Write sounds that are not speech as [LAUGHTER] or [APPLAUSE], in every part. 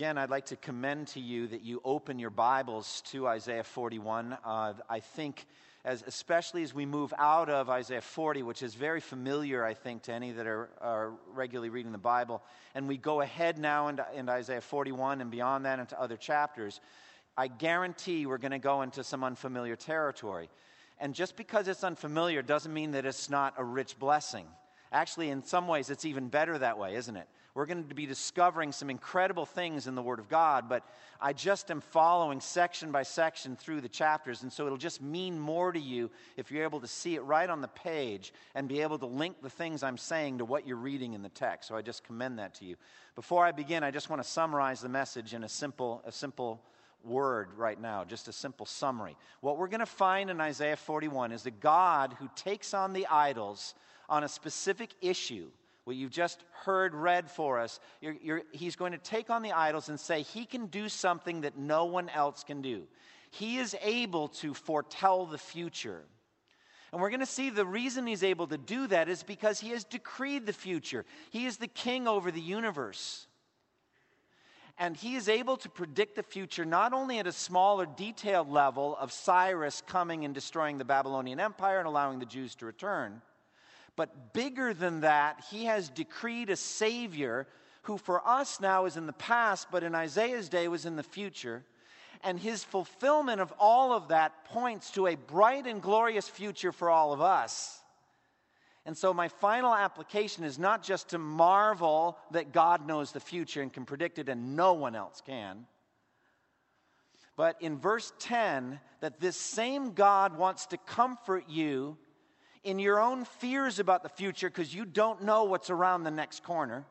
Again, I'd like to commend to you that you open your Bibles to Isaiah 41. Uh, I think, as, especially as we move out of Isaiah 40, which is very familiar, I think, to any that are, are regularly reading the Bible, and we go ahead now into, into Isaiah 41 and beyond that into other chapters, I guarantee we're going to go into some unfamiliar territory. And just because it's unfamiliar doesn't mean that it's not a rich blessing. Actually, in some ways, it's even better that way, isn't it? We're going to be discovering some incredible things in the Word of God, but I just am following section by section through the chapters, and so it'll just mean more to you if you're able to see it right on the page and be able to link the things I'm saying to what you're reading in the text. So I just commend that to you. Before I begin, I just want to summarize the message in a simple, a simple word right now, just a simple summary. What we're going to find in Isaiah 41 is the God who takes on the idols on a specific issue what you've just heard read for us, you're, you're, he's going to take on the idols and say he can do something that no one else can do. He is able to foretell the future. And we're going to see the reason he's able to do that is because he has decreed the future. He is the king over the universe. And he is able to predict the future not only at a smaller, detailed level of Cyrus coming and destroying the Babylonian Empire and allowing the Jews to return, but bigger than that, he has decreed a Savior who for us now is in the past, but in Isaiah's day was in the future. And his fulfillment of all of that points to a bright and glorious future for all of us. And so, my final application is not just to marvel that God knows the future and can predict it, and no one else can. But in verse 10, that this same God wants to comfort you in your own fears about the future because you don't know what's around the next corner.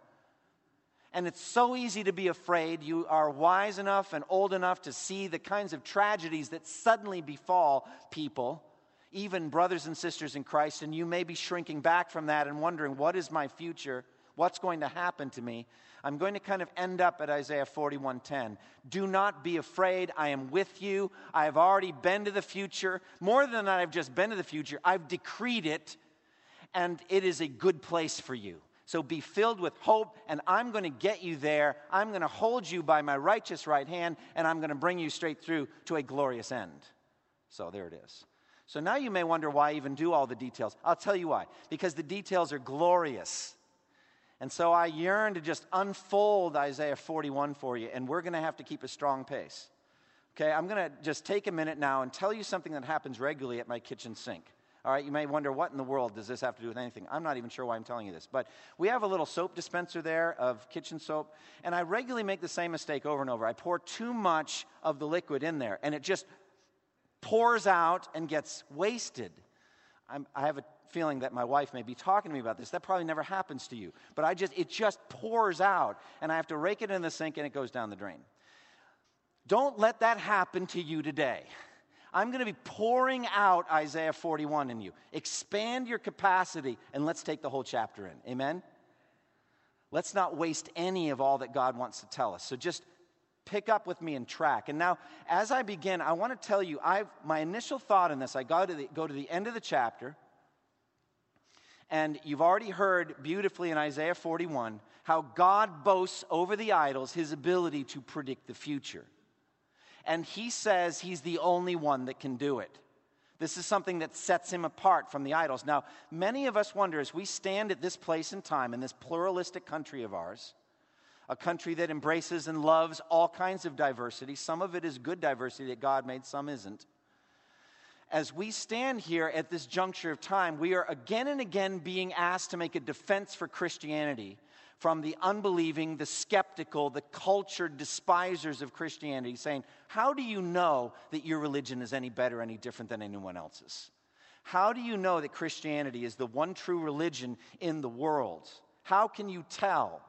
And it's so easy to be afraid. You are wise enough and old enough to see the kinds of tragedies that suddenly befall people, even brothers and sisters in Christ, and you may be shrinking back from that and wondering, what is my future? What's going to happen to me? I'm going to kind of end up at Isaiah 41:10. Do not be afraid. I am with you. I have already been to the future. More than that, I've just been to the future. I've decreed it, and it is a good place for you. So be filled with hope, and I'm going to get you there. I'm going to hold you by my righteous right hand, and I'm going to bring you straight through to a glorious end. So there it is. So now you may wonder why I even do all the details. I'll tell you why. Because the details are glorious. And so I yearn to just unfold Isaiah 41 for you, and we're going to have to keep a strong pace. Okay, I'm going to just take a minute now and tell you something that happens regularly at my kitchen sink. All right, you may wonder what in the world does this have to do with anything? I'm not even sure why I'm telling you this, but we have a little soap dispenser there of kitchen soap, and I regularly make the same mistake over and over. I pour too much of the liquid in there, and it just pours out and gets wasted. I'm, i have a feeling that my wife may be talking to me about this. That probably never happens to you. But I just, it just pours out, and I have to rake it in the sink and it goes down the drain. Don't let that happen to you today. I'm going to be pouring out Isaiah 41 in you. Expand your capacity, and let's take the whole chapter in. Amen? Let's not waste any of all that God wants to tell us. So just pick up with me and track. And now, as I begin, I want to tell you, I've, my initial thought in this, I go to, the, go to the end of the chapter, and you've already heard beautifully in Isaiah 41 how God boasts over the idols his ability to predict the future. And he says he's the only one that can do it. This is something that sets him apart from the idols. Now, many of us wonder as we stand at this place in time in this pluralistic country of ours, a country that embraces and loves all kinds of diversity. Some of it is good diversity that God made, some isn't as we stand here at this juncture of time, we are again and again being asked to make a defense for Christianity from the unbelieving, the skeptical, the cultured despisers of Christianity, saying, How do you know that your religion is any better, any different than anyone else's? How do you know that Christianity is the one true religion in the world? How can you tell?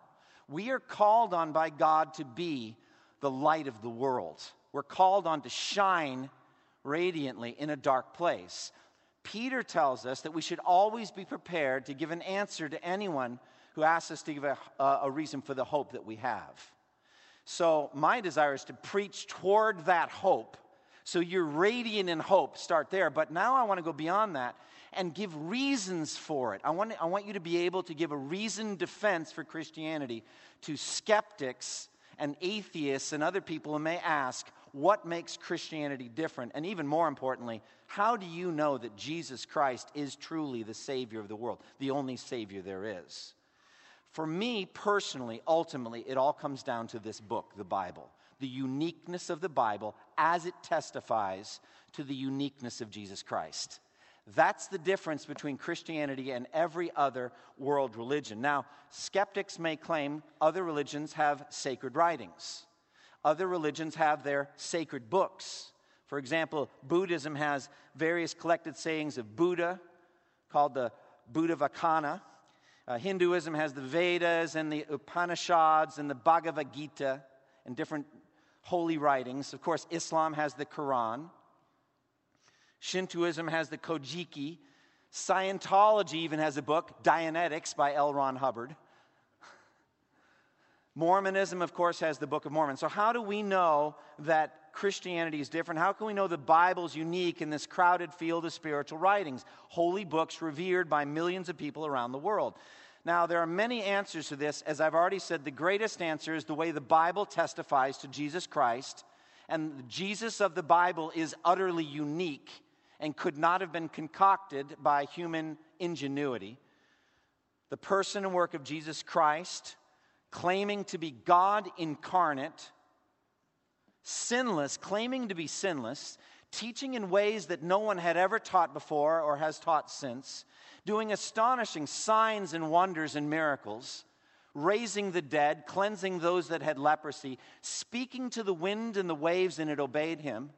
We are called on by God to be the light of the world. We're called on to shine radiantly in a dark place. Peter tells us that we should always be prepared to give an answer to anyone who asks us to give a, a reason for the hope that we have. So, my desire is to preach toward that hope. So, you're radiant in hope, start there. But now I want to go beyond that and give reasons for it. I want, I want you to be able to give a reasoned defense for Christianity to skeptics and atheists and other people who may ask, what makes Christianity different? And even more importantly, how do you know that Jesus Christ is truly the Savior of the world, the only Savior there is? For me personally, ultimately, it all comes down to this book, the Bible. The uniqueness of the Bible as it testifies to the uniqueness of Jesus Christ. That's the difference between Christianity and every other world religion. Now, skeptics may claim other religions have sacred writings, other religions have their sacred books. For example, Buddhism has various collected sayings of Buddha called the Buddha Vacana. Uh, Hinduism has the Vedas and the Upanishads and the Bhagavad Gita and different holy writings. Of course, Islam has the Quran. Shintoism has the Kojiki. Scientology even has a book, Dianetics by L. Ron Hubbard. Mormonism, of course, has the Book of Mormon. So, how do we know that Christianity is different? How can we know the Bible is unique in this crowded field of spiritual writings, holy books revered by millions of people around the world? Now, there are many answers to this. As I've already said, the greatest answer is the way the Bible testifies to Jesus Christ. And Jesus of the Bible is utterly unique and could not have been concocted by human ingenuity. The person and work of Jesus Christ claiming to be God incarnate, sinless, claiming to be sinless, teaching in ways that no one had ever taught before or has taught since, doing astonishing signs and wonders and miracles, raising the dead, cleansing those that had leprosy, speaking to the wind and the waves, and it obeyed him.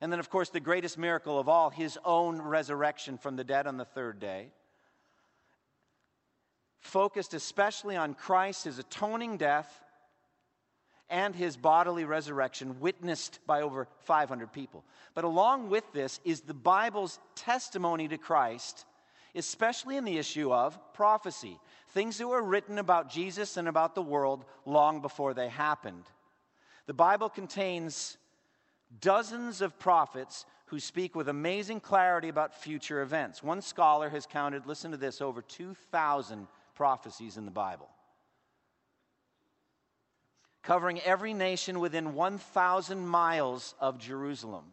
And then, of course, the greatest miracle of all, his own resurrection from the dead on the third day focused especially on Christ, his atoning death, and his bodily resurrection, witnessed by over 500 people. But along with this is the Bible's testimony to Christ, especially in the issue of prophecy, things that were written about Jesus and about the world long before they happened. The Bible contains dozens of prophets who speak with amazing clarity about future events. One scholar has counted, listen to this, over 2,000 prophecies in the Bible, covering every nation within 1,000 miles of Jerusalem.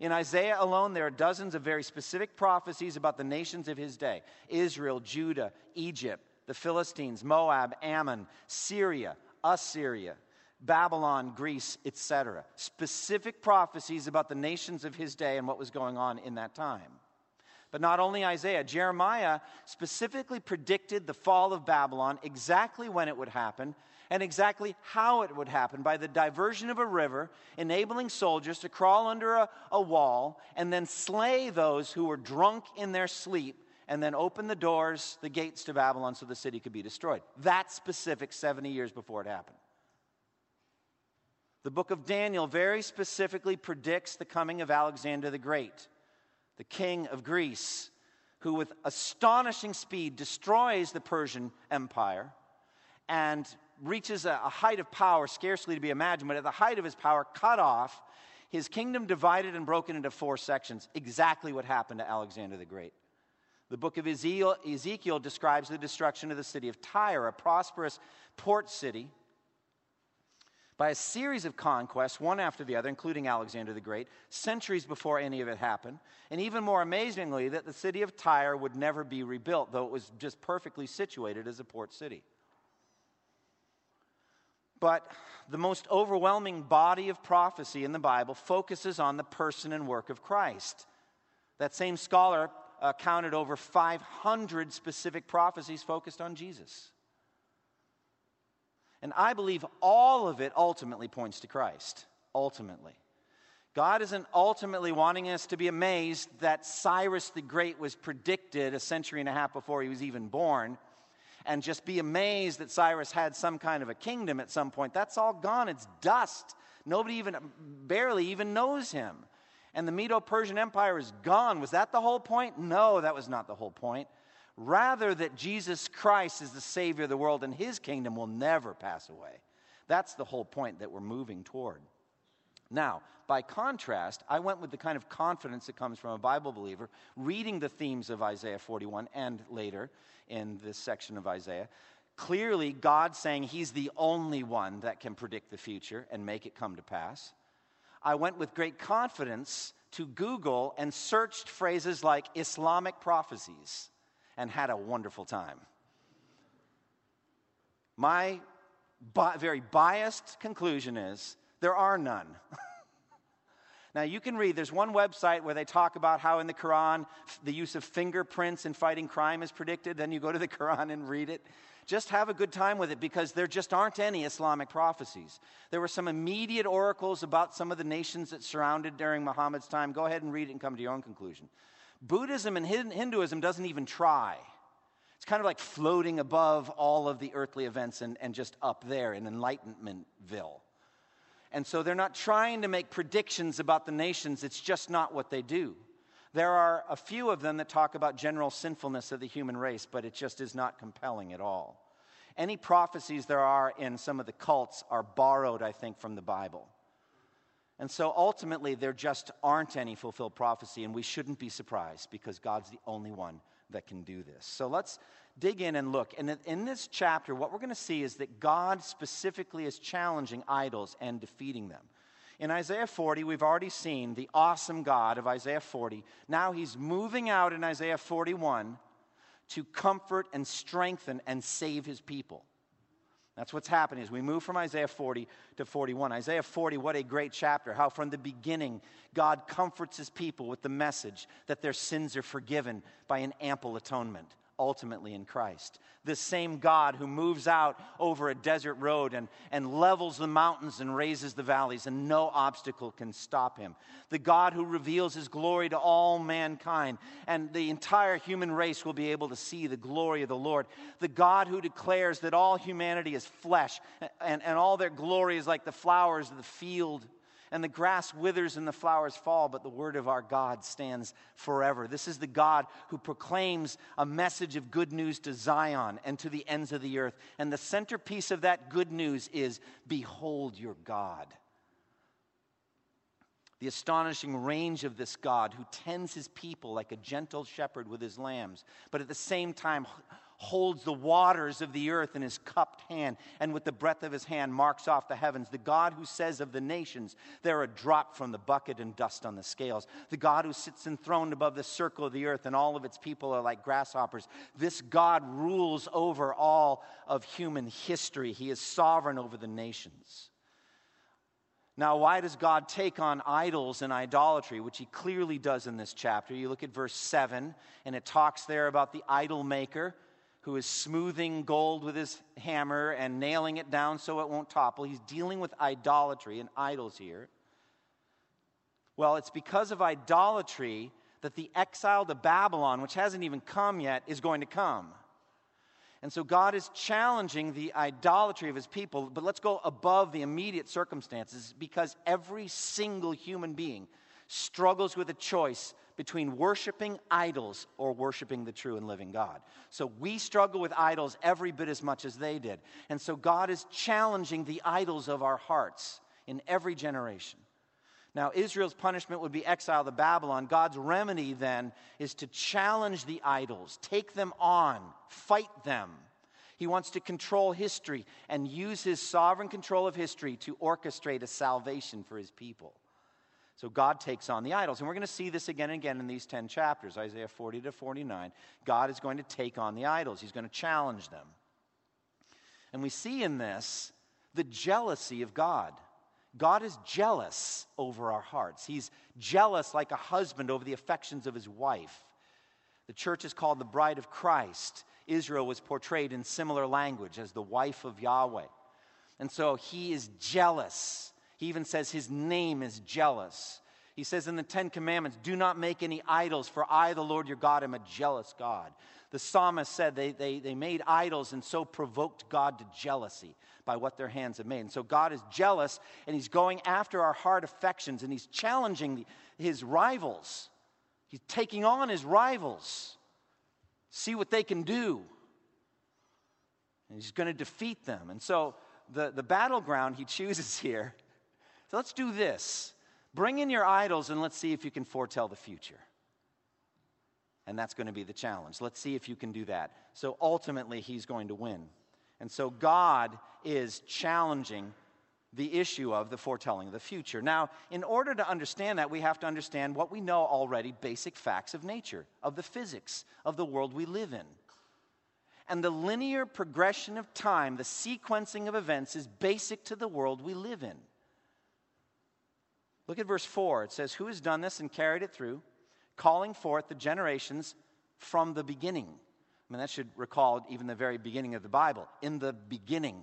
In Isaiah alone, there are dozens of very specific prophecies about the nations of his day Israel, Judah, Egypt, the Philistines, Moab, Ammon, Syria, Assyria, Babylon, Greece, etc. Specific prophecies about the nations of his day and what was going on in that time. But not only Isaiah, Jeremiah specifically predicted the fall of Babylon, exactly when it would happen, and exactly how it would happen by the diversion of a river, enabling soldiers to crawl under a, a wall and then slay those who were drunk in their sleep, and then open the doors, the gates to Babylon, so the city could be destroyed. That specific 70 years before it happened. The book of Daniel very specifically predicts the coming of Alexander the Great the king of Greece, who with astonishing speed destroys the Persian Empire and reaches a, a height of power scarcely to be imagined, but at the height of his power, cut off, his kingdom divided and broken into four sections. Exactly what happened to Alexander the Great. The book of Ezekiel, Ezekiel describes the destruction of the city of Tyre, a prosperous port city by a series of conquests, one after the other, including Alexander the Great, centuries before any of it happened. And even more amazingly, that the city of Tyre would never be rebuilt, though it was just perfectly situated as a port city. But the most overwhelming body of prophecy in the Bible focuses on the person and work of Christ. That same scholar uh, counted over 500 specific prophecies focused on Jesus. And I believe all of it ultimately points to Christ. Ultimately. God isn't ultimately wanting us to be amazed that Cyrus the Great was predicted a century and a half before he was even born, and just be amazed that Cyrus had some kind of a kingdom at some point. That's all gone. It's dust. Nobody even, barely even knows him. and the Medo Persian Empire is gone. Was that the whole point? No, that was not the whole point. Rather, that Jesus Christ is the Savior of the world and his kingdom will never pass away. That's the whole point that we're moving toward. Now, by contrast, I went with the kind of confidence that comes from a Bible believer reading the themes of Isaiah 41 and later in this section of Isaiah. Clearly, God saying He's the only one that can predict the future and make it come to pass. I went with great confidence to Google and searched phrases like Islamic prophecies and had a wonderful time. My bi- very biased conclusion is there are none. [LAUGHS] now, you can read, there's one website where they talk about how in the Quran the use of fingerprints in fighting crime is predicted. Then you go to the [LAUGHS] Quran and read it. Just have a good time with it because there just aren't any Islamic prophecies. There were some immediate oracles about some of the nations that surrounded during Muhammad's time. Go ahead and read it and come to your own conclusion. Buddhism and Hinduism doesn't even try. It's kind of like floating above all of the earthly events and, and just up there in Enlightenmentville. And so they're not trying to make predictions about the nations, it's just not what they do. There are a few of them that talk about general sinfulness of the human race, but it just is not compelling at all. Any prophecies there are in some of the cults are borrowed, I think, from the Bible. And so ultimately, there just aren't any fulfilled prophecy, and we shouldn't be surprised because God's the only one that can do this. So let's dig in and look. And in this chapter, what we're going to see is that God specifically is challenging idols and defeating them. In Isaiah 40, we've already seen the awesome God of Isaiah 40. Now he's moving out in Isaiah 41 to comfort and strengthen and save his people. That's what's happening as we move from Isaiah 40 to 41. Isaiah 40, what a great chapter. How from the beginning God comforts his people with the message that their sins are forgiven by an ample atonement ultimately in Christ. This same God who moves out over a desert road and, and levels the mountains and raises the valleys, and no obstacle can stop him. The God who reveals his glory to all mankind, and the entire human race will be able to see the glory of the Lord. The God who declares that all humanity is flesh, and, and all their glory is like the flowers of the field and the grass withers and the flowers fall, but the word of our God stands forever. This is the God who proclaims a message of good news to Zion and to the ends of the earth. And the centerpiece of that good news is Behold your God. The astonishing range of this God who tends his people like a gentle shepherd with his lambs, but at the same time holds the waters of the earth in his cupped hand, and with the breath of his hand marks off the heavens. The God who says of the nations, They're a drop from the bucket and dust on the scales. The God who sits enthroned above the circle of the earth, and all of its people are like grasshoppers. This God rules over all of human history, He is sovereign over the nations. Now, why does God take on idols and idolatry, which he clearly does in this chapter? You look at verse 7, and it talks there about the idol maker who is smoothing gold with his hammer and nailing it down so it won't topple. He's dealing with idolatry and idols here. Well, it's because of idolatry that the exile to Babylon, which hasn't even come yet, is going to come. And so God is challenging the idolatry of his people, but let's go above the immediate circumstances because every single human being struggles with a choice between worshiping idols or worshiping the true and living God. So we struggle with idols every bit as much as they did. And so God is challenging the idols of our hearts in every generation. Now, Israel's punishment would be exile to Babylon. God's remedy then is to challenge the idols, take them on, fight them. He wants to control history and use his sovereign control of history to orchestrate a salvation for his people. So God takes on the idols. And we're going to see this again and again in these 10 chapters, Isaiah 40 to 49. God is going to take on the idols, He's going to challenge them. And we see in this the jealousy of God. God is jealous over our hearts. He's jealous like a husband over the affections of his wife. The church is called the bride of Christ. Israel was portrayed in similar language as the wife of Yahweh. And so he is jealous he even says his name is jealous. He says in the Ten Commandments, Do not make any idols, for I, the Lord your God, am a jealous God. The psalmist said they, they, they made idols and so provoked God to jealousy by what their hands have made. And so God is jealous and he's going after our heart affections and he's challenging his rivals. He's taking on his rivals. See what they can do. And he's going to defeat them. And so the, the battleground he [LAUGHS] chooses here. So let's do this. Bring in your idols and let's see if you can foretell the future. And that's going to be the challenge. Let's see if you can do that. So ultimately, he's going to win. And so God is challenging the issue of the foretelling of the future. Now, in order to understand that, we have to understand what we know already basic facts of nature, of the physics of the world we live in. And the linear progression of time, the sequencing of events, is basic to the world we live in. Look at verse 4. It says, Who has done this and carried it through? calling forth the generations from the beginning. I mean, that should recall even the very beginning of the Bible. In the beginning,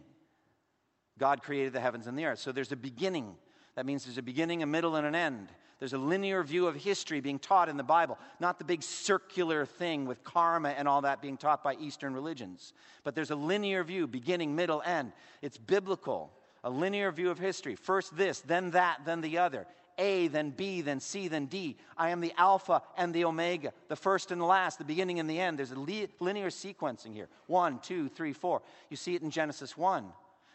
God created the heavens and the earth. So there's a beginning. That means there's a beginning, a middle, and an end. There's a linear view of history being taught in the Bible, not the big circular thing with karma and all that being taught by Eastern religions. But there's a linear view, beginning, middle, end. It's biblical, a linear view of history. First this, then that, then the other. A, then B, then C, then D. I am the Alpha and the Omega, the first and the last, the beginning and the end. There's a linear sequencing here one, two, three, four. You see it in Genesis 1.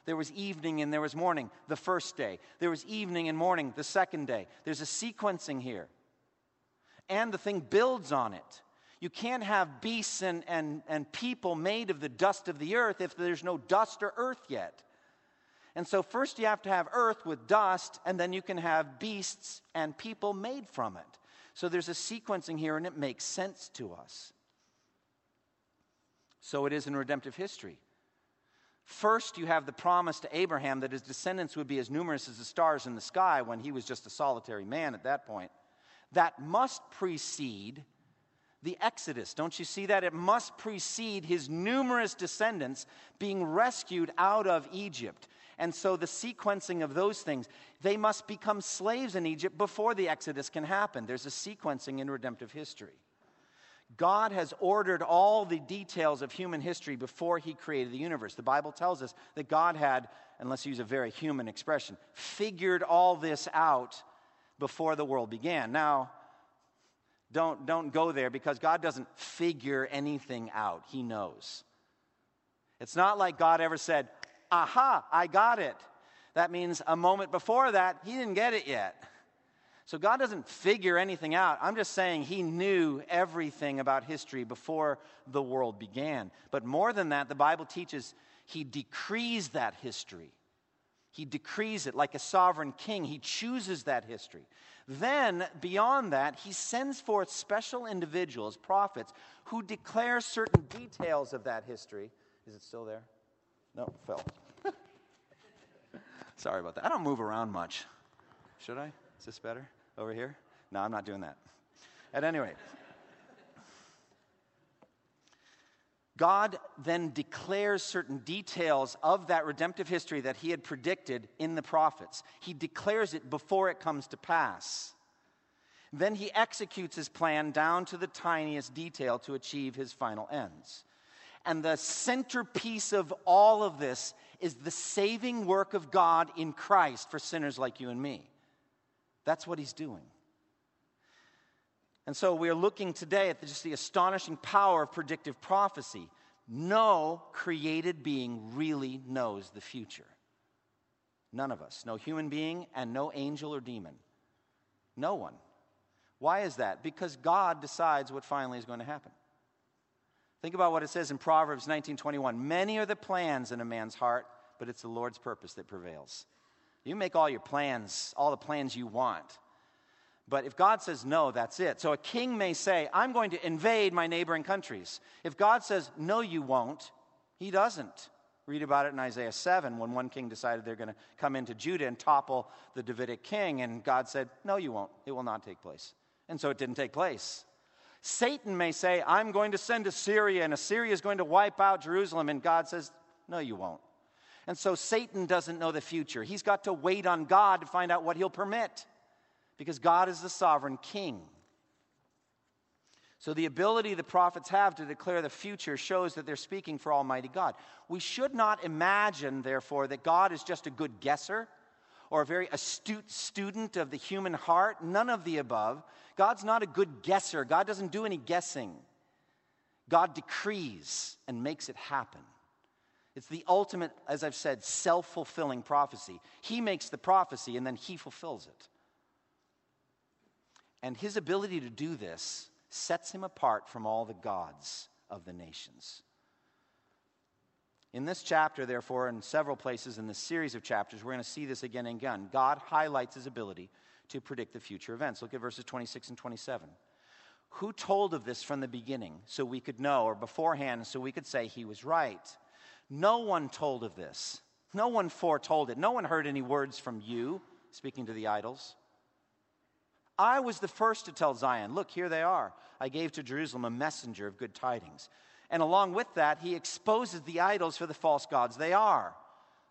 There was evening and there was morning the first day. There was evening and morning the second day. There's a sequencing here. And the thing builds on it. You can't have beasts and, and, and people made of the dust of the earth if there's no dust or earth yet. And so, first you have to have earth with dust, and then you can have beasts and people made from it. So, there's a sequencing here, and it makes sense to us. So, it is in redemptive history. First, you have the promise to Abraham that his descendants would be as numerous as the stars in the sky when he was just a solitary man at that point. That must precede the Exodus. Don't you see that? It must precede his numerous descendants being rescued out of Egypt. And so the sequencing of those things, they must become slaves in Egypt before the Exodus can happen. There's a sequencing in redemptive history. God has ordered all the details of human history before he created the universe. The Bible tells us that God had, and let's use a very human expression, figured all this out before the world began. Now, don't, don't go there because God doesn't figure anything out. He knows. It's not like God ever said, aha, I got it. That means a moment before that, he didn't get it yet. So God doesn't figure anything out. I'm just saying he knew everything about history before the world began. But more than that, the Bible teaches he decrees that history. He decrees it like a sovereign king. He chooses that history. Then, beyond that, he sends forth special individuals, prophets, who declare certain details of that history. Is it still there? No, fell. [LAUGHS] Sorry about that. I don't move around much. Should I? Is this better? Over here? No, I'm not doing that. At any rate, God then declares certain details of that redemptive history that he had predicted in the prophets. He declares it before it comes to pass. Then he executes his plan down to the tiniest detail to achieve his final ends. And the centerpiece of all of this is the saving work of God in Christ for sinners like you and me. That's what he's doing. And so we are looking today at just the astonishing power of predictive prophecy. No created being really knows the future. None of us. No human being and no angel or demon. No one. Why is that? Because God decides what finally is going to happen. Think about what it says in Proverbs 19:21. Many are the plans in a man's heart, but it's the Lord's purpose that prevails. You make all your plans, all the plans you want. But if God says no, that's it. So a king may say, I'm going to invade my neighboring countries. If God says, no, you won't, he doesn't. Read about it in Isaiah 7 when one king decided they're going to come into Judah and topple the Davidic king. And God said, No, you won't. It will not take place. And so it didn't take place. Satan may say, I'm going to send Assyria, and Assyria is going to wipe out Jerusalem. And God says, No, you won't. And so Satan doesn't know the future. He's got to wait on God to find out what he'll permit because God is the sovereign king. So, the ability the prophets have to declare the future shows that they're speaking for Almighty God. We should not imagine, therefore, that God is just a good guesser or a very astute student of the human heart. None of the above. God's not a good guesser, God doesn't do any guessing. God decrees and makes it happen. It's the ultimate, as I've said, self fulfilling prophecy. He makes the prophecy and then he fulfills it. And his ability to do this sets him apart from all the gods of the nations. In this chapter, therefore, in several places in this series of chapters, we're going to see this again and again. God highlights his ability to predict the future events. Look at verses 26 and 27. Who told of this from the beginning so we could know, or beforehand so we could say he was right? No one told of this. No one foretold it. No one heard any words from you, speaking to the idols. I was the first to tell Zion, Look, here they are. I gave to Jerusalem a messenger of good tidings. And along with that, he exposes the idols for the false gods they are.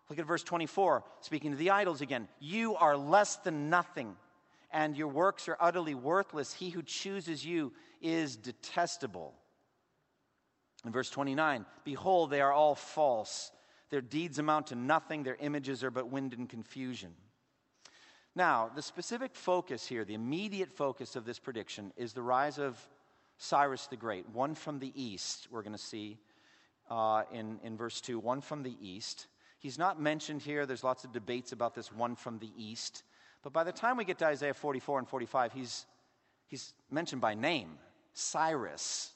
Look at verse 24, speaking to the idols again. You are less than nothing, and your works are utterly worthless. He who chooses you is detestable. In verse 29, behold, they are all false. Their deeds amount to nothing, their images are but wind and confusion. Now, the specific focus here, the immediate focus of this prediction, is the rise of Cyrus the Great, one from the east, we're going to see uh, in, in verse 2, one from the east. He's not mentioned here. There's lots of debates about this one from the east. But by the time we get to Isaiah 44 and 45, he's, he's mentioned by name Cyrus,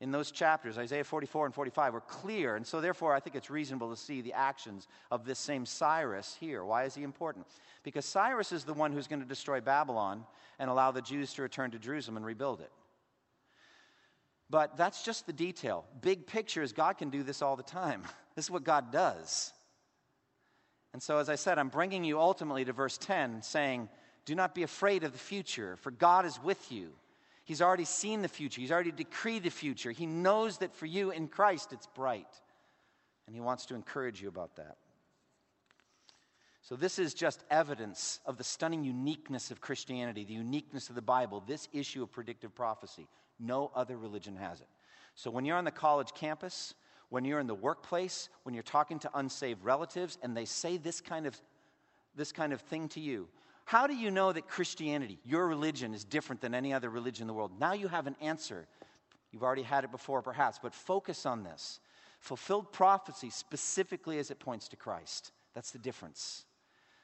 in those chapters, Isaiah 44 and 45, are clear. And so, therefore, I think it's reasonable to see the actions of this same Cyrus here. Why is he important? Because Cyrus is the one who's going to destroy Babylon and allow the Jews to return to Jerusalem and rebuild it. But that's just the detail. Big picture is God can do this all the time. [LAUGHS] This is what God does. And so, as I said, I'm bringing you ultimately to verse 10, saying, Do not be afraid of the future, for God is with you. He's already seen the future, He's already decreed the future. He knows that for you in Christ it's bright. And He wants to encourage you about that. So, this is just evidence of the stunning uniqueness of Christianity, the uniqueness of the Bible, this issue of predictive prophecy. No other religion has it. So, when you're on the college campus, when you're in the workplace, when you're talking to unsaved relatives, and they say this kind of, this kind of thing to you, how do you know that Christianity, your religion, is different than any other religion in the world? Now you have an answer. You've already had it before, perhaps, but focus on this. Fulfilled prophecy specifically as it points to Christ. That's the difference.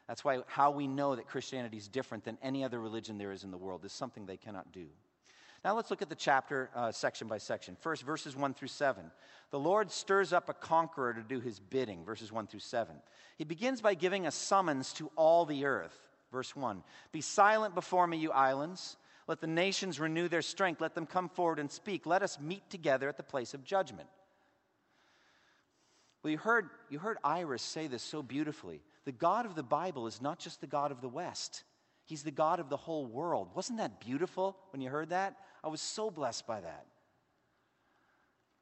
That's why how we know that Christianity is different than any other religion there is in the world is something they cannot do. Now let's look at the chapter uh, section by section. First, verses 1 through 7. The Lord stirs up a conqueror to do his bidding, verses 1 through 7. He begins by giving a summons to all the earth. Verse 1 Be silent before me, you islands. Let the nations renew their strength. Let them come forward and speak. Let us meet together at the place of judgment. Well, you heard, you heard Iris say this so beautifully. The God of the Bible is not just the God of the West, He's the God of the whole world. Wasn't that beautiful when you heard that? I was so blessed by that.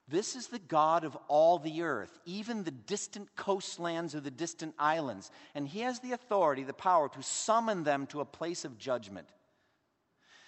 This is the God of all the earth, even the distant coastlands of the distant islands. And he has the authority, the power to summon them to a place of judgment.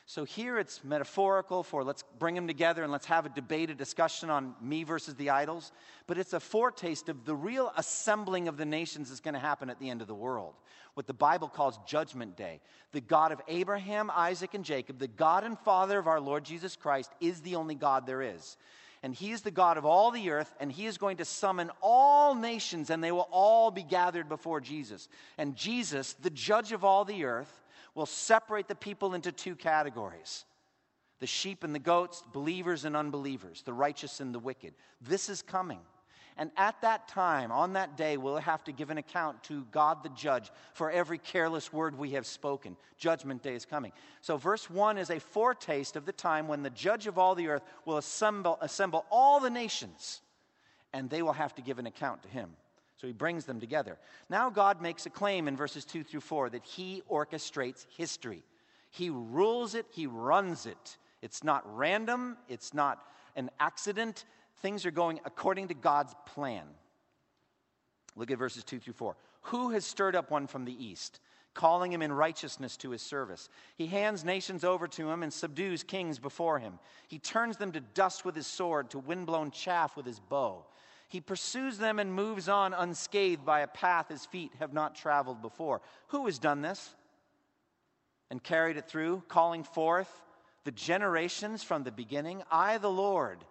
So here it's metaphorical for let's bring them together and let's have a debate, a discussion on me versus the idols. But it's a foretaste of the real assembling of the nations that's going to happen at the end of the world. What the Bible calls Judgment Day. The God of Abraham, Isaac, and Jacob, the God and Father of our Lord Jesus Christ, is the only God there is and he is the God of all the earth, and he is going to summon all nations, and they will all be gathered before Jesus. And Jesus, the judge of all the earth, will separate the people into two categories the sheep and the goats, believers and unbelievers, the righteous and the wicked. This is coming. And at that time, on that day, we'll have to give an account to God the judge for every careless word we have spoken. Judgment day is coming. So, verse 1 is a foretaste of the time when the judge of all the earth will assemble, assemble all the nations, and they will have to give an account to him. So he brings them together. Now, God makes a claim in verses 2 through 4 that he orchestrates history. He rules it, he runs it. It's not random, it's not an accident, things are going according to God's plan. Look at verses 2 through 4. Who has stirred up one from the east, calling him in righteousness to his service. He hands nations over to him and subdues kings before him. He turns them to dust with his sword, to windblown chaff with his bow. He pursues them and moves on unscathed by a path his feet have not traveled before. Who has done this and carried it through, calling forth the generations from the beginning? I, the Lord,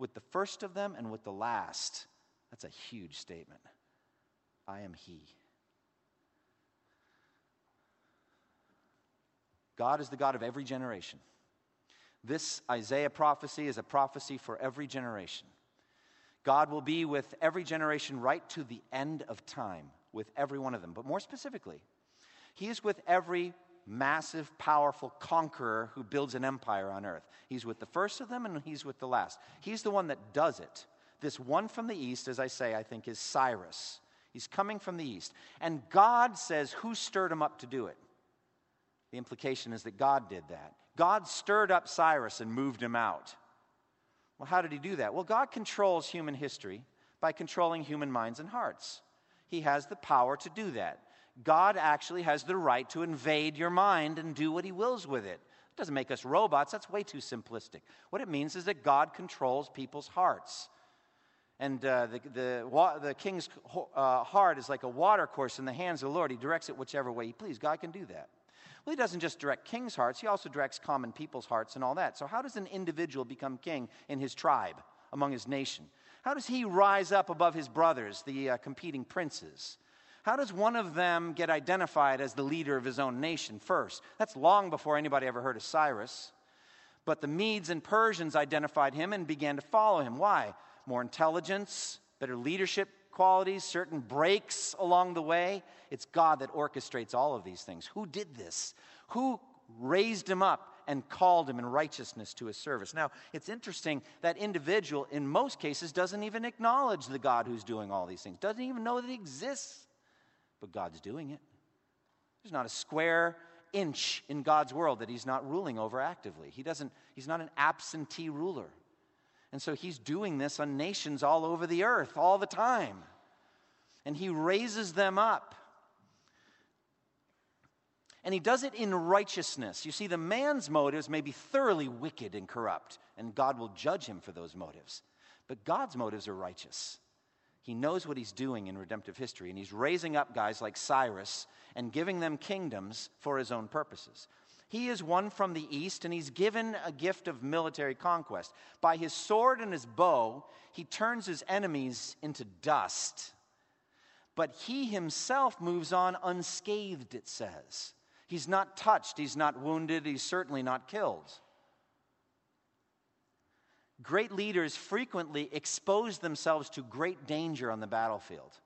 with the first of them and with the last. That's a huge statement. I am He. God is the God of every generation. This Isaiah prophecy is a prophecy for every generation. God will be with every generation right to the end of time, with every one of them. But more specifically, He is with every massive, powerful conqueror who builds an empire on earth. He's with the first of them and He's with the last. He's the one that does it. This one from the east, as I say, I think is Cyrus. He's coming from the east. And God says, Who stirred him up to do it? The implication is that God did that. God stirred up Cyrus and moved him out. Well, how did he do that? Well, God controls human history by controlling human minds and hearts. He has the power to do that. God actually has the right to invade your mind and do what he wills with it. It doesn't make us robots, that's way too simplistic. What it means is that God controls people's hearts. And uh, the, the, the, king's uh, heart is like a watercourse in the hands of the Lord. He directs it whichever way he pleases. God can do that. Well, he doesn't just direct king's hearts, he also directs common people's hearts and all that. So, how does an individual become king in his tribe, among his nation? How does he rise up above his brothers, the uh, competing princes? How does one of them get identified as the leader of his own nation first? That's long before anybody ever heard of Cyrus. But the Medes and Persians identified him and began to follow him. Why? More intelligence, better leadership qualities, certain breaks along the way. It's God that orchestrates all of these things. Who did this? Who raised him up and called him in righteousness to his service? Now, it's interesting that individual, in most cases, doesn't even acknowledge the God who's doing all these things, doesn't even know that he exists. But God's doing it. There's not a square inch in God's world that he's not ruling over actively. He doesn't, he's not an absentee ruler. And so he's doing this on nations all over the earth all the time. And he raises them up. And he does it in righteousness. You see, the man's motives may be thoroughly wicked and corrupt, and God will judge him for those motives. But God's motives are righteous. He knows what he's doing in redemptive history, and he's raising up guys like Cyrus and giving them kingdoms for his own purposes. He is one from the east, and he's given a gift of military conquest. By his sword and his bow, he turns his enemies into dust. But he himself moves on unscathed, it says. He's not touched, he's not wounded, he's certainly not killed. Great leaders frequently expose themselves to great danger on the battlefield.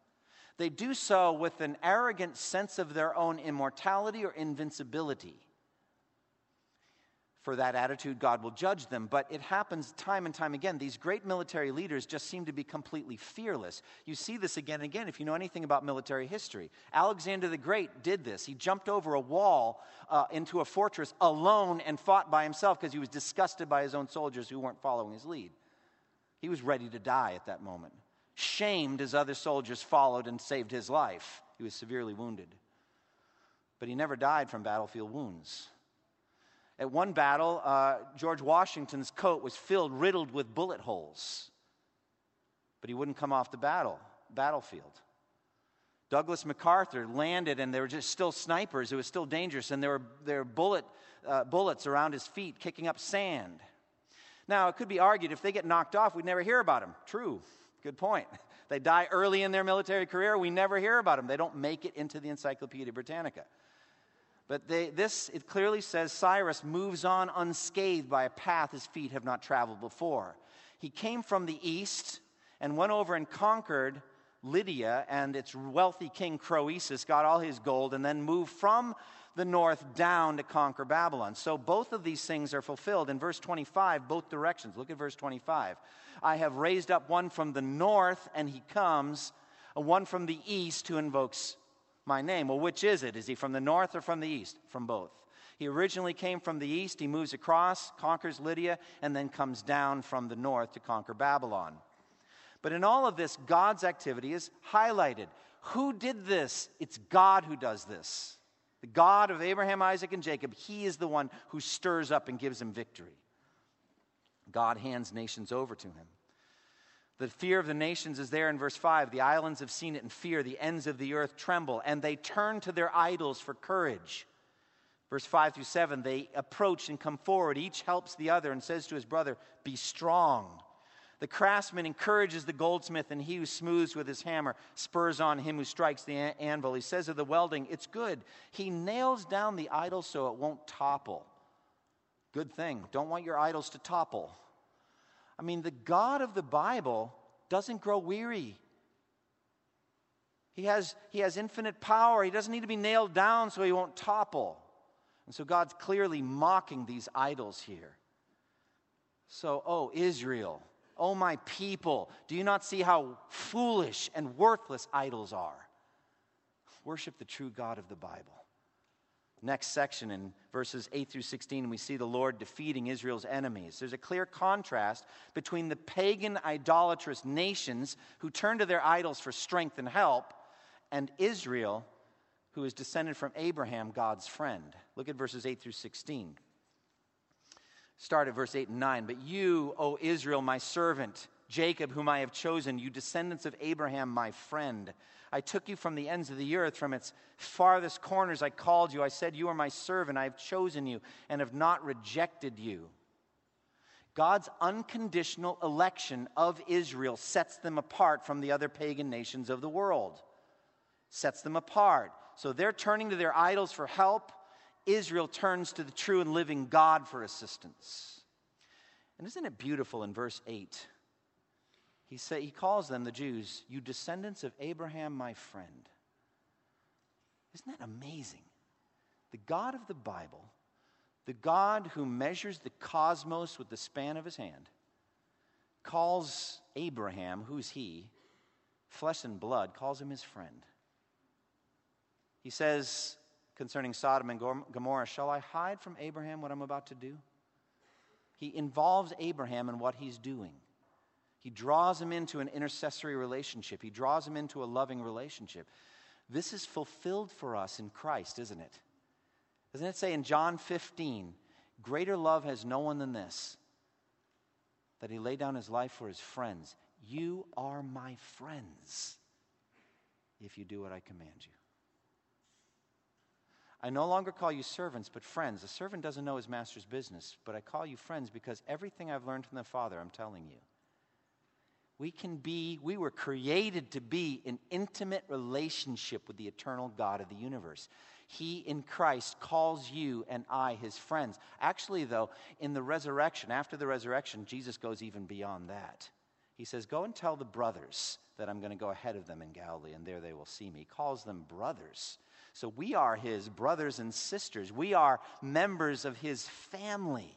They do so with an arrogant sense of their own immortality or invincibility for that attitude, God will judge them. But it happens time and time again. These great military leaders just seem to be completely fearless. You see this again and again if you know anything about military history. Alexander the Great did this. He jumped over a wall uh, into a fortress alone and fought by himself because he was disgusted by his own soldiers who weren't following his lead. He was ready to die at that moment, shamed as other soldiers followed and saved his life. He was severely wounded. But he never died from battlefield wounds. At one battle, uh, George Washington's coat was filled, riddled with bullet holes, but he wouldn't come off the battle, battlefield. Douglas MacArthur landed, and there were just still snipers. It was still dangerous, and there were, there were bullet, uh, bullets around his feet kicking up sand. Now, it could be argued if they get knocked off, we'd never hear about them. True, good point. [LAUGHS] They die early in their military career, we never hear about them. They don't make it into the Encyclopedia Britannica. But they, this, it clearly says Cyrus moves on unscathed by a path his feet have not traveled before. He came from the east and went over and conquered Lydia and its wealthy king Croesus, got all his gold, and then moved from the north down to conquer Babylon. So both of these things are fulfilled in verse 25, both directions. Look at verse 25. I have raised up one from the north, and he comes, one from the east who invokes my name. Well, which is it? Is he from the north or from the east? From both. He originally came from the east, he moves across, conquers Lydia, and then comes down from the north to conquer Babylon. But in all of this, God's activity is highlighted. Who did this? It's God who does this. The God of Abraham, Isaac, and Jacob, he is the one who stirs up and gives him victory. God hands nations over to him. The fear of the nations is there in verse 5. The islands have seen it in fear. The ends of the earth tremble, and they turn to their idols for courage. Verse 5 through 7, they approach and come forward. Each helps the other and says to his brother, Be strong. The craftsman encourages the goldsmith, and he who smooths with his hammer spurs on him who strikes the anvil. He says of the welding, It's good. He nails down the idol so it won't topple. Good thing. Don't want your idols to topple. I mean, the God of the Bible doesn't grow weary. He has, he has infinite power. He doesn't need to be nailed down so he won't topple. And so God's clearly mocking these idols here. So, oh, Israel, oh, my people, do you not see how foolish and worthless idols are? Worship the true God of the Bible next section in verses 8 through 16, we see the Lord defeating Israel's enemies. There's a clear contrast between the pagan, idolatrous nations who turn to their idols for strength and help, and Israel, who is descended from Abraham, God's friend. Look at verses 8 through 16. Start at verse 8 and 9. But you, O Israel, my servant, Jacob, whom I have chosen, you descendants of Abraham, my friend. I took you from the ends of the earth, from its farthest corners. I called you. I said, You are my servant. I have chosen you and have not rejected you. God's unconditional election of Israel sets them apart from the other pagan nations of the world. Sets them apart. So they're turning to their idols for help. Israel turns to the true and living God for assistance. And isn't it beautiful in verse 8? He, say, he calls them, the Jews, you descendants of Abraham, my friend. Isn't that amazing? The God of the Bible, the God who measures the cosmos with the span of his hand, calls Abraham, who's he, flesh and blood, calls him his friend. He says concerning Sodom and Gomorrah, Shall I hide from Abraham what I'm about to do? He involves Abraham in what he's doing. He draws him into an intercessory relationship, he draws him into a loving relationship. This is fulfilled for us in Christ, isn't it? Doesn't it say in John 15, greater love has no one than this, that he laid down his life for his friends? You are my friends if you do what I command you. I no longer call you servants, but friends. A servant doesn't know his master's business, but I call you friends because everything I've learned from the Father, I'm telling you. We can be, we were created to be in intimate relationship with the eternal God of the universe. He in Christ calls you and I his friends. Actually, though, in the resurrection, after the resurrection, Jesus goes even beyond that. He says, Go and tell the brothers that I'm going to go ahead of them in Galilee, and there they will see me. He calls them brothers. So we are his brothers and sisters. We are members of his family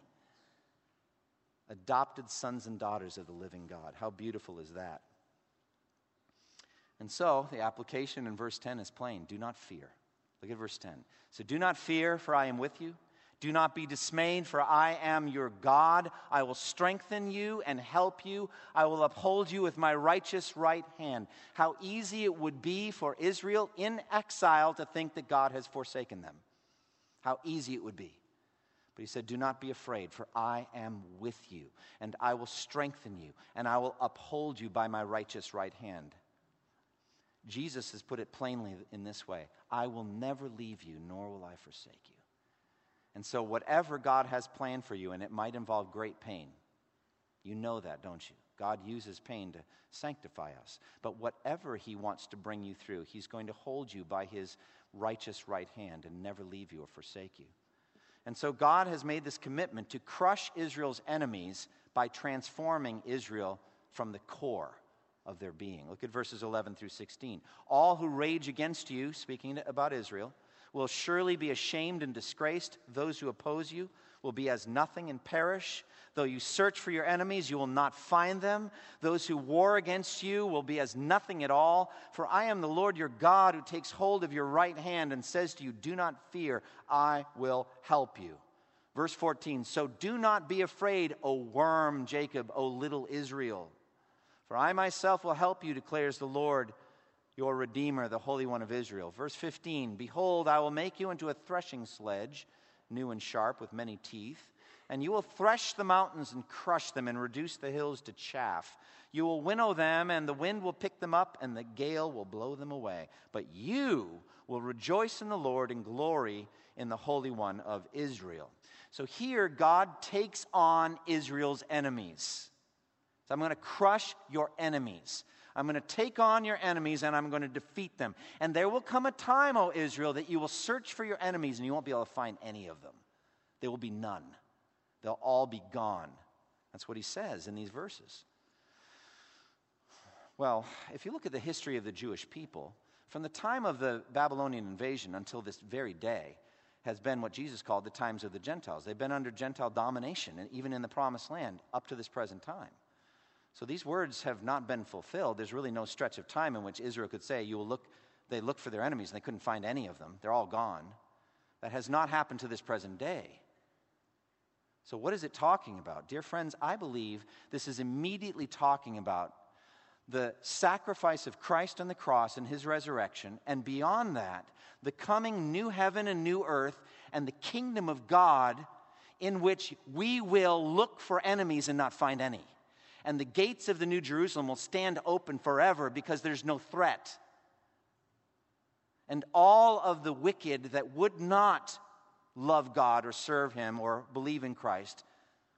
adopted sons and daughters of the living God. How beautiful is that? And so the application in verse 10 is plain do not fear. Look at verse 10. So do not fear, for I am with you. Do not be dismayed, for I am your God. I will strengthen you and help you. I will uphold you with my righteous right hand. How easy it would be for Israel in exile to think that God has forsaken them. How easy it would be. But he said, Do not be afraid, for I am with you, and I will strengthen you, and I will uphold you by my righteous right hand. Jesus has put it plainly in this way I will never leave you, nor will I forsake you. And so, whatever God has planned for you, and it might involve great pain, you know that, don't you? God uses pain to sanctify us. But whatever He wants to bring you through, He's going to hold you by His righteous right hand and never leave you or forsake you. And so God has made this commitment to crush Israel's enemies by transforming Israel from the core of their being. Look at verses 11 through 16. All who rage against you, speaking about Israel, will surely be ashamed and disgraced. Those who oppose you will be as nothing and perish. Though you search for your enemies, you will not find them. Those who war against you will be as nothing at all. For I am the Lord your God who takes hold of your right hand and says to you, Do not fear, I will help you. Verse 14 So do not be afraid, O worm Jacob, O little Israel. For I myself will help you, declares the Lord your Redeemer, the Holy One of Israel. Verse 15 Behold, I will make you into a threshing sledge, new and sharp, with many teeth. And you will thresh the mountains and crush them and reduce the hills to chaff. You will winnow them, and the wind will pick them up, and the gale will blow them away. But you will rejoice in the Lord and glory in the Holy One of Israel. So here, God takes on Israel's enemies. So I'm going to crush your enemies. I'm going to take on your enemies and I'm going to defeat them. And there will come a time, O Israel, that you will search for your enemies and you won't be able to find any of them. There will be none, they'll all be gone. That's what he says in these verses. Well, if you look at the history of the Jewish people, from the time of the Babylonian invasion until this very day, has been what Jesus called the times of the Gentiles. They've been under Gentile domination, and even in the promised land up to this present time. So these words have not been fulfilled. There's really no stretch of time in which Israel could say, You will look, they looked for their enemies and they couldn't find any of them. They're all gone. That has not happened to this present day. So, what is it talking about? Dear friends, I believe this is immediately talking about the sacrifice of Christ on the cross and his resurrection, and beyond that, the coming new heaven and new earth and the kingdom of God in which we will look for enemies and not find any and the gates of the New Jerusalem will stand open forever because there's no threat. And all of the wicked that would not love God or serve Him or believe in Christ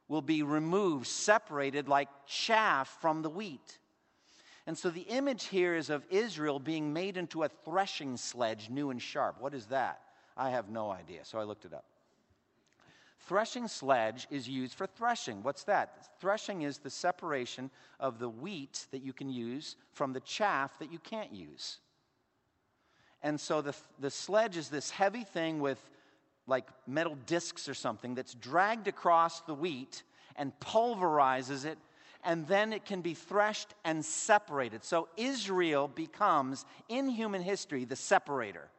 will be removed, separated like chaff from the wheat. And so the image here is of Israel being made into a threshing sledge, new and sharp. What is that? I have no idea, so I looked it up. Threshing sledge is used for threshing. What's that? Threshing is the separation of the wheat that you can use from the chaff that you can't use. And so the, the sledge is this heavy thing with like metal discs or something that's dragged across the wheat and pulverizes it, and then it can be threshed and separated. So Israel becomes, in human history, the separator.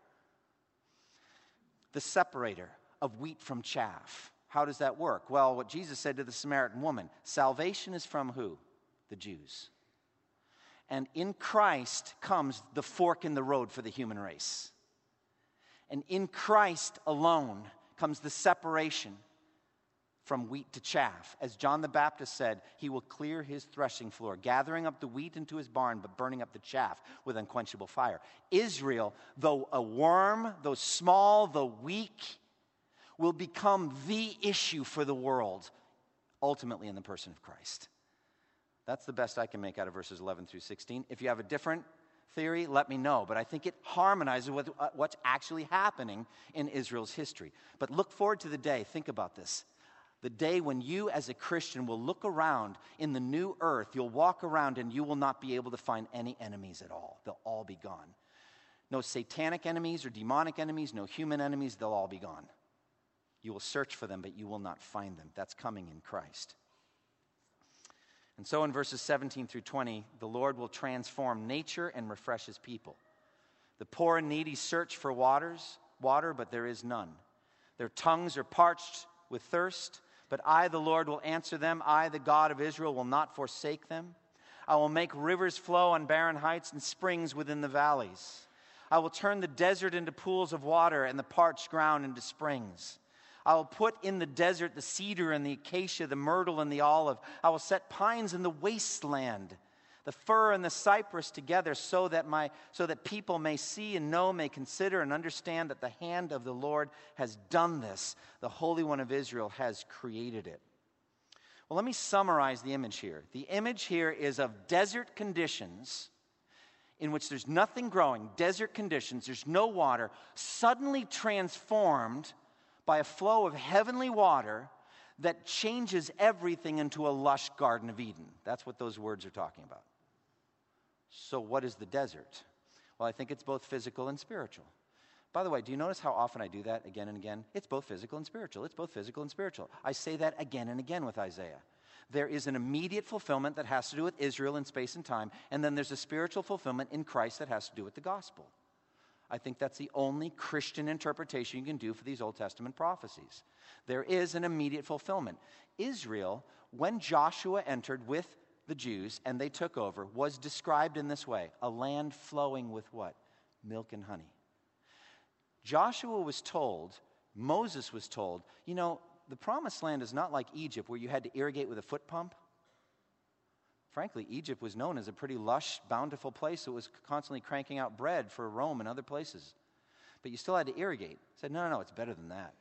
The separator of wheat from chaff. How does that work? Well, what Jesus said to the Samaritan woman salvation is from who? The Jews. And in Christ comes the fork in the road for the human race. And in Christ alone comes the separation from wheat to chaff. As John the Baptist said, he will clear his threshing floor, gathering up the wheat into his barn, but burning up the chaff with unquenchable fire. Israel, though a worm, though small, though weak, will become the issue for the world, ultimately in the person of Christ. That's the best I can make out of verses 11 through 16. If you have a different theory, let me know. But I think it harmonizes with uh, what's actually happening in Israel's history. But look forward to the day, think about this. The day when you, as a Christian, will look around in the new earth, you'll walk around and you will not be able to find any enemies at all. They'll all be gone. No satanic enemies or demonic enemies, no human enemies, they'll all be gone. You will search for them, but you will not find them. That's coming in Christ. And so in verses 17 through 20, the Lord will transform nature and refresh his people. The poor and needy search for waters, water, but there is none. Their tongues are parched with thirst, but I, the Lord, will answer them. I, the God of Israel, will not forsake them. I will make rivers flow on barren heights and springs within the valleys. I will turn the desert into pools of water and the parched ground into springs. I will put in the desert the cedar and the acacia, the myrtle and the olive. I will set pines in the wasteland, the fir and the cypress together, so that, my, so that people may see and know, may consider and understand that the hand of the Lord has done this. The Holy One of Israel has created it. Well, let me summarize the image here. The image here is of desert conditions in which there's nothing growing, desert conditions, there's no water, suddenly transformed by a flow of heavenly water that changes everything into a lush Garden of Eden. That's what those words are talking about. So, what is the desert? Well, I think it's both physical and spiritual. By the way, do you notice how often I do that again and again? It's both physical and spiritual. It's both physical and spiritual. I say that again and again with Isaiah. There is an immediate fulfillment that has to do with Israel in space and time, and then there's a spiritual fulfillment in Christ that has to do with the gospel. I think that's the only Christian interpretation you can do for these Old Testament prophecies. There is an immediate fulfillment. Israel, when Joshua entered with the Jews, and they took over, was described in this way a land flowing with what? Milk and honey. Joshua was told, Moses was told, you know, the promised land is not like Egypt where you had to irrigate with a foot pump. Frankly, Egypt was known as a pretty lush, bountiful place that was constantly cranking out bread for Rome and other places. But you still had to irrigate. I said, no, no, no, it's better than that.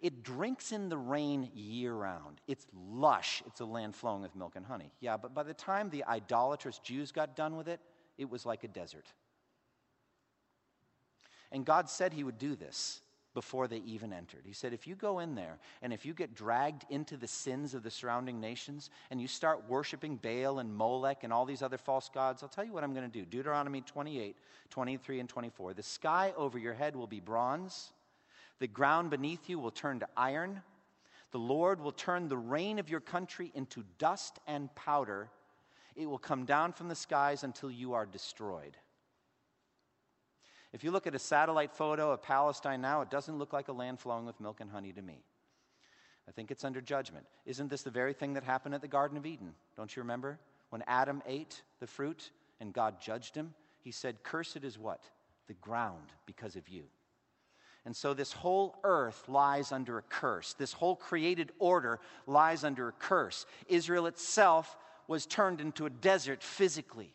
It drinks in the rain year round. It's lush. It's a land flowing with milk and honey. Yeah, but by the time the idolatrous Jews got done with it, it was like a desert. And God said He would do this before they even entered. He said, If you go in there and if you get dragged into the sins of the surrounding nations and you start worshiping Baal and Molech and all these other false gods, I'll tell you what I'm going to do. Deuteronomy 28, 23, and 24. The sky over your head will be bronze, the ground beneath you will turn to iron. The Lord will turn the rain of your country into dust and powder. It will come down from the skies until you are destroyed. If you look at a satellite photo of Palestine now, it doesn't look like a land flowing with milk and honey to me. I think it's under judgment. Isn't this the very thing that happened at the Garden of Eden? Don't you remember? When Adam ate the fruit and God judged him, he said, Cursed is what? The ground because of you. And so this whole earth lies under a curse. This whole created order lies under a curse. Israel itself was turned into a desert physically.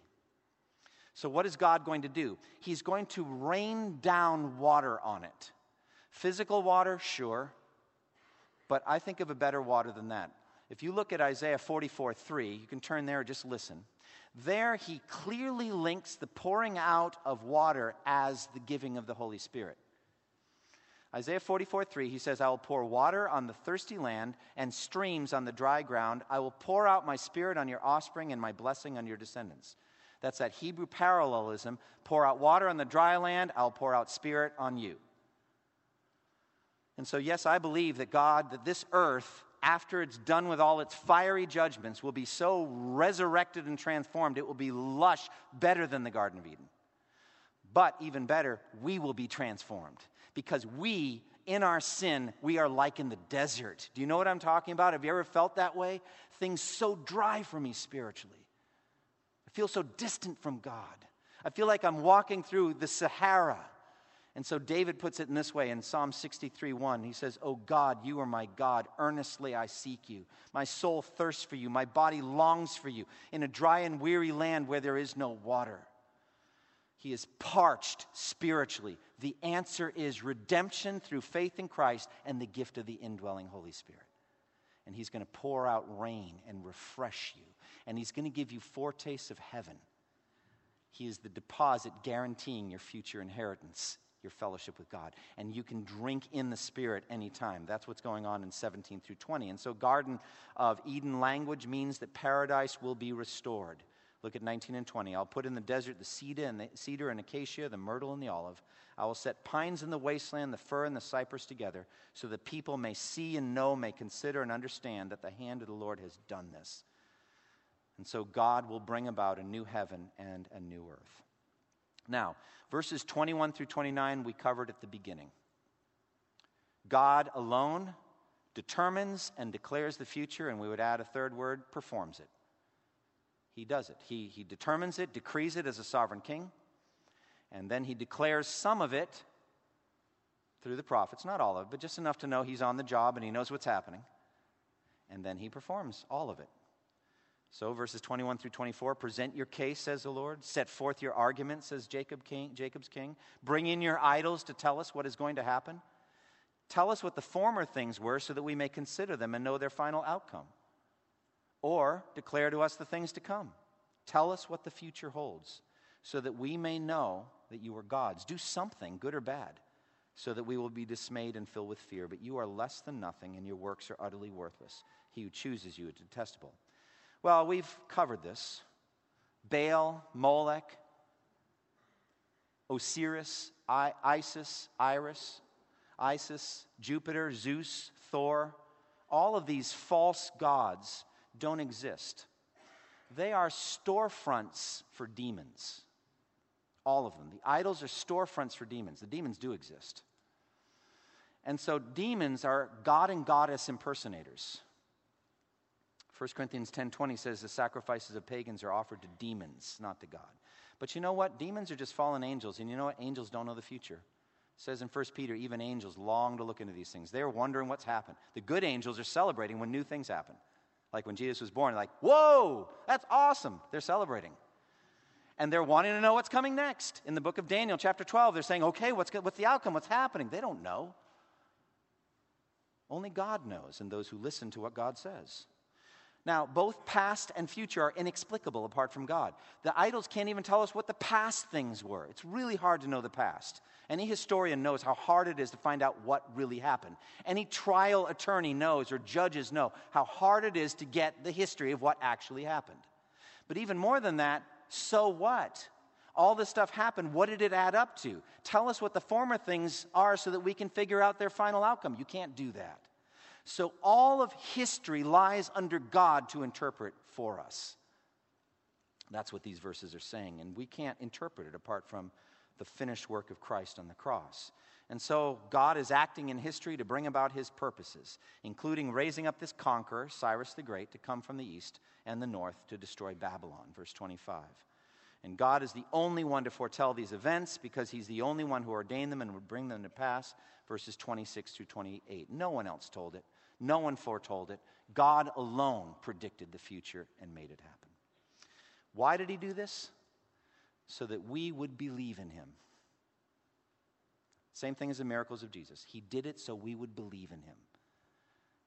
So, what is God going to do? He's going to rain down water on it. Physical water, sure, but I think of a better water than that. If you look at Isaiah 44 3, you can turn there just listen. There, he clearly links the pouring out of water as the giving of the Holy Spirit. Isaiah 44 3, he says, I will pour water on the thirsty land and streams on the dry ground. I will pour out my spirit on your offspring and my blessing on your descendants. That's that Hebrew parallelism. Pour out water on the dry land, I'll pour out spirit on you. And so, yes, I believe that God, that this earth, after it's done with all its fiery judgments, will be so resurrected and transformed, it will be lush, better than the Garden of Eden. But even better, we will be transformed because we, in our sin, we are like in the desert. Do you know what I'm talking about? Have you ever felt that way? Things so dry for me spiritually feel so distant from God. I feel like I'm walking through the Sahara. And so David puts it in this way in Psalm 63 1. He says, Oh God, you are my God. Earnestly I seek you. My soul thirsts for you. My body longs for you in a dry and weary land where there is no water. He is parched spiritually. The answer is redemption through faith in Christ and the gift of the indwelling Holy Spirit. And He's going to pour out rain and refresh you and He's going to give you foretastes of heaven. He is the deposit guaranteeing your future inheritance, your fellowship with God. And you can drink in the Spirit anytime. That's what's going on in 17 through 20. And so, Garden of Eden language means that paradise will be restored. Look at 19 and 20. I'll put in the desert the cedar and the cedar and acacia, the myrtle and the olive. I will set pines in the wasteland, the fir and the cypress together, so that people may see and know, may consider and understand that the hand of the Lord has done this. And so God will bring about a new heaven and a new earth. Now, verses 21 through 29 we covered at the beginning. God alone determines and declares the future, and we would add a third word performs it. He does it. He, he determines it, decrees it as a sovereign king, and then he declares some of it through the prophets, not all of it, but just enough to know he's on the job and he knows what's happening. And then he performs all of it. So, verses 21 through 24 present your case, says the Lord. Set forth your argument, says Jacob king, Jacob's king. Bring in your idols to tell us what is going to happen. Tell us what the former things were so that we may consider them and know their final outcome. Or declare to us the things to come. Tell us what the future holds so that we may know that you are God's. Do something, good or bad, so that we will be dismayed and filled with fear. But you are less than nothing, and your works are utterly worthless. He who chooses you is detestable. Well, we've covered this Baal, Molech, Osiris, I, Isis, Iris, Isis, Jupiter, Zeus, Thor. All of these false gods don't exist. They are storefronts for demons. All of them. The idols are storefronts for demons. The demons do exist. And so demons are God and goddess impersonators 1 Corinthians 10:20 says the sacrifices of pagans are offered to demons, not to God. But you know what? Demons are just fallen angels, and you know what? Angels don't know the future. It says in 1 Peter, even angels long to look into these things. They're wondering what's happened. The good angels are celebrating when new things happen. Like when Jesus was born, like, whoa, that's awesome. They're celebrating. And they're wanting to know what's coming next. In the book of Daniel, chapter 12, they're saying, okay, what's, what's the outcome? What's happening? They don't know. Only God knows, and those who listen to what God says. Now, both past and future are inexplicable apart from God. The idols can't even tell us what the past things were. It's really hard to know the past. Any historian knows how hard it is to find out what really happened. Any trial attorney knows, or judges know, how hard it is to get the history of what actually happened. But even more than that, so what? All this stuff happened. What did it add up to? Tell us what the former things are so that we can figure out their final outcome. You can't do that. So all of history lies under God to interpret for us. That's what these verses are saying, and we can't interpret it apart from the finished work of Christ on the cross. And so God is acting in history to bring about his purposes, including raising up this conqueror, Cyrus the Great, to come from the east and the north to destroy Babylon. Verse 25. And God is the only one to foretell these events because he's the only one who ordained them and would bring them to pass. Verses 26 through 28. No one else told it. No one foretold it. God alone predicted the future and made it happen. Why did he do this? So that we would believe in him. Same thing as the miracles of Jesus. He did it so we would believe in him.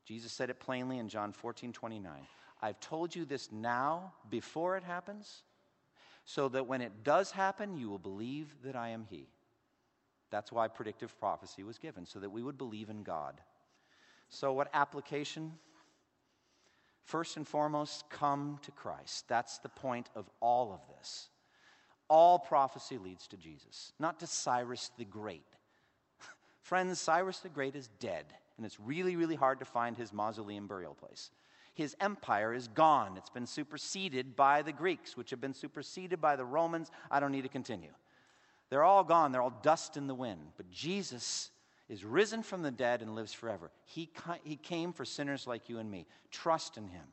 Jesus said it plainly in John 14 29. I've told you this now before it happens, so that when it does happen, you will believe that I am He. That's why predictive prophecy was given, so that we would believe in God. So, what application? First and foremost, come to Christ. That's the point of all of this. All prophecy leads to Jesus, not to Cyrus the Great. [LAUGHS] Friends, Cyrus the Great is dead, and it's really, really hard to find his mausoleum burial place. His empire is gone. It's been superseded by the Greeks, which have been superseded by the Romans. I don't need to continue. They're all gone, they're all dust in the wind. But Jesus is risen from the dead and lives forever. He, he came for sinners like you and me. Trust in him.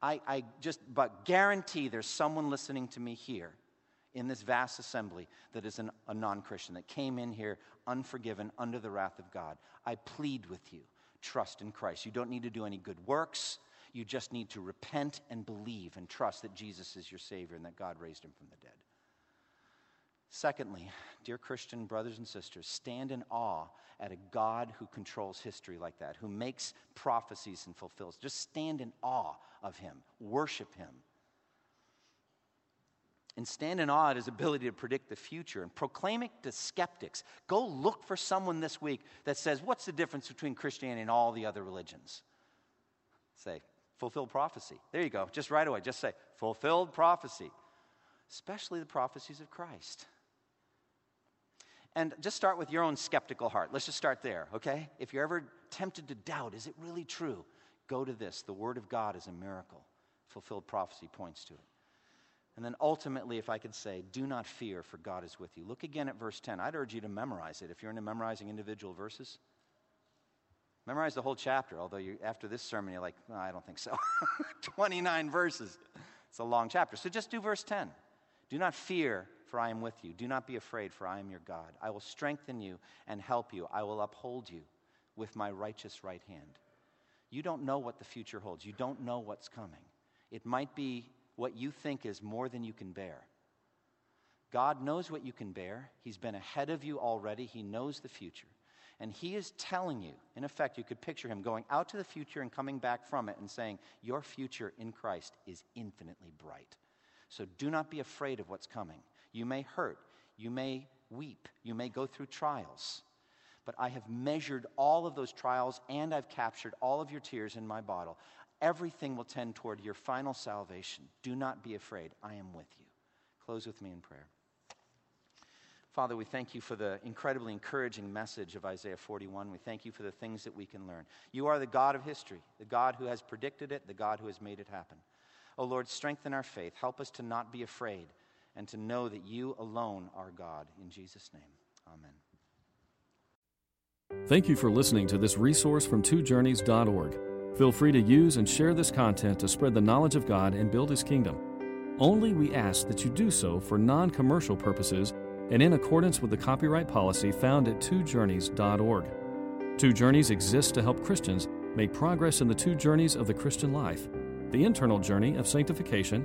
I, I just but guarantee there's someone listening to me here in this vast assembly that is an, a non Christian, that came in here unforgiven under the wrath of God. I plead with you trust in Christ. You don't need to do any good works. You just need to repent and believe and trust that Jesus is your Savior and that God raised him from the dead. Secondly, dear Christian brothers and sisters, stand in awe at a God who controls history like that, who makes prophecies and fulfills. Just stand in awe of him, worship him. And stand in awe at his ability to predict the future and proclaim it to skeptics. Go look for someone this week that says, What's the difference between Christianity and all the other religions? Say, fulfilled prophecy. There you go. Just right away. Just say, fulfilled prophecy, especially the prophecies of Christ. And just start with your own skeptical heart. Let's just start there, okay? If you're ever tempted to doubt, is it really true? Go to this. The Word of God is a miracle. Fulfilled prophecy points to it. And then ultimately, if I could say, do not fear, for God is with you. Look again at verse 10. I'd urge you to memorize it if you're into memorizing individual verses. Memorize the whole chapter, although you, after this sermon, you're like, oh, I don't think so. [LAUGHS] 29 verses. It's a long chapter. So just do verse 10. Do not fear, for I am with you. Do not be afraid, for I am your God. I will strengthen you and help you. I will uphold you with my righteous right hand. You don't know what the future holds, you don't know what's coming. It might be what you think is more than you can bear. God knows what you can bear. He's been ahead of you already. He knows the future. And He is telling you, in effect, you could picture Him going out to the future and coming back from it and saying, Your future in Christ is infinitely bright. So do not be afraid of what's coming. You may hurt. You may weep. You may go through trials. But I have measured all of those trials and I've captured all of your tears in my bottle. Everything will tend toward your final salvation. Do not be afraid. I am with you. Close with me in prayer. Father, we thank you for the incredibly encouraging message of Isaiah 41. We thank you for the things that we can learn. You are the God of history, the God who has predicted it, the God who has made it happen. Oh Lord, strengthen our faith. Help us to not be afraid and to know that you alone are God. In Jesus' name, amen. Thank you for listening to this resource from twojourneys.org. Feel free to use and share this content to spread the knowledge of God and build His kingdom. Only we ask that you do so for non commercial purposes and in accordance with the copyright policy found at twojourneys.org. Two Journeys exists to help Christians make progress in the two journeys of the Christian life the internal journey of sanctification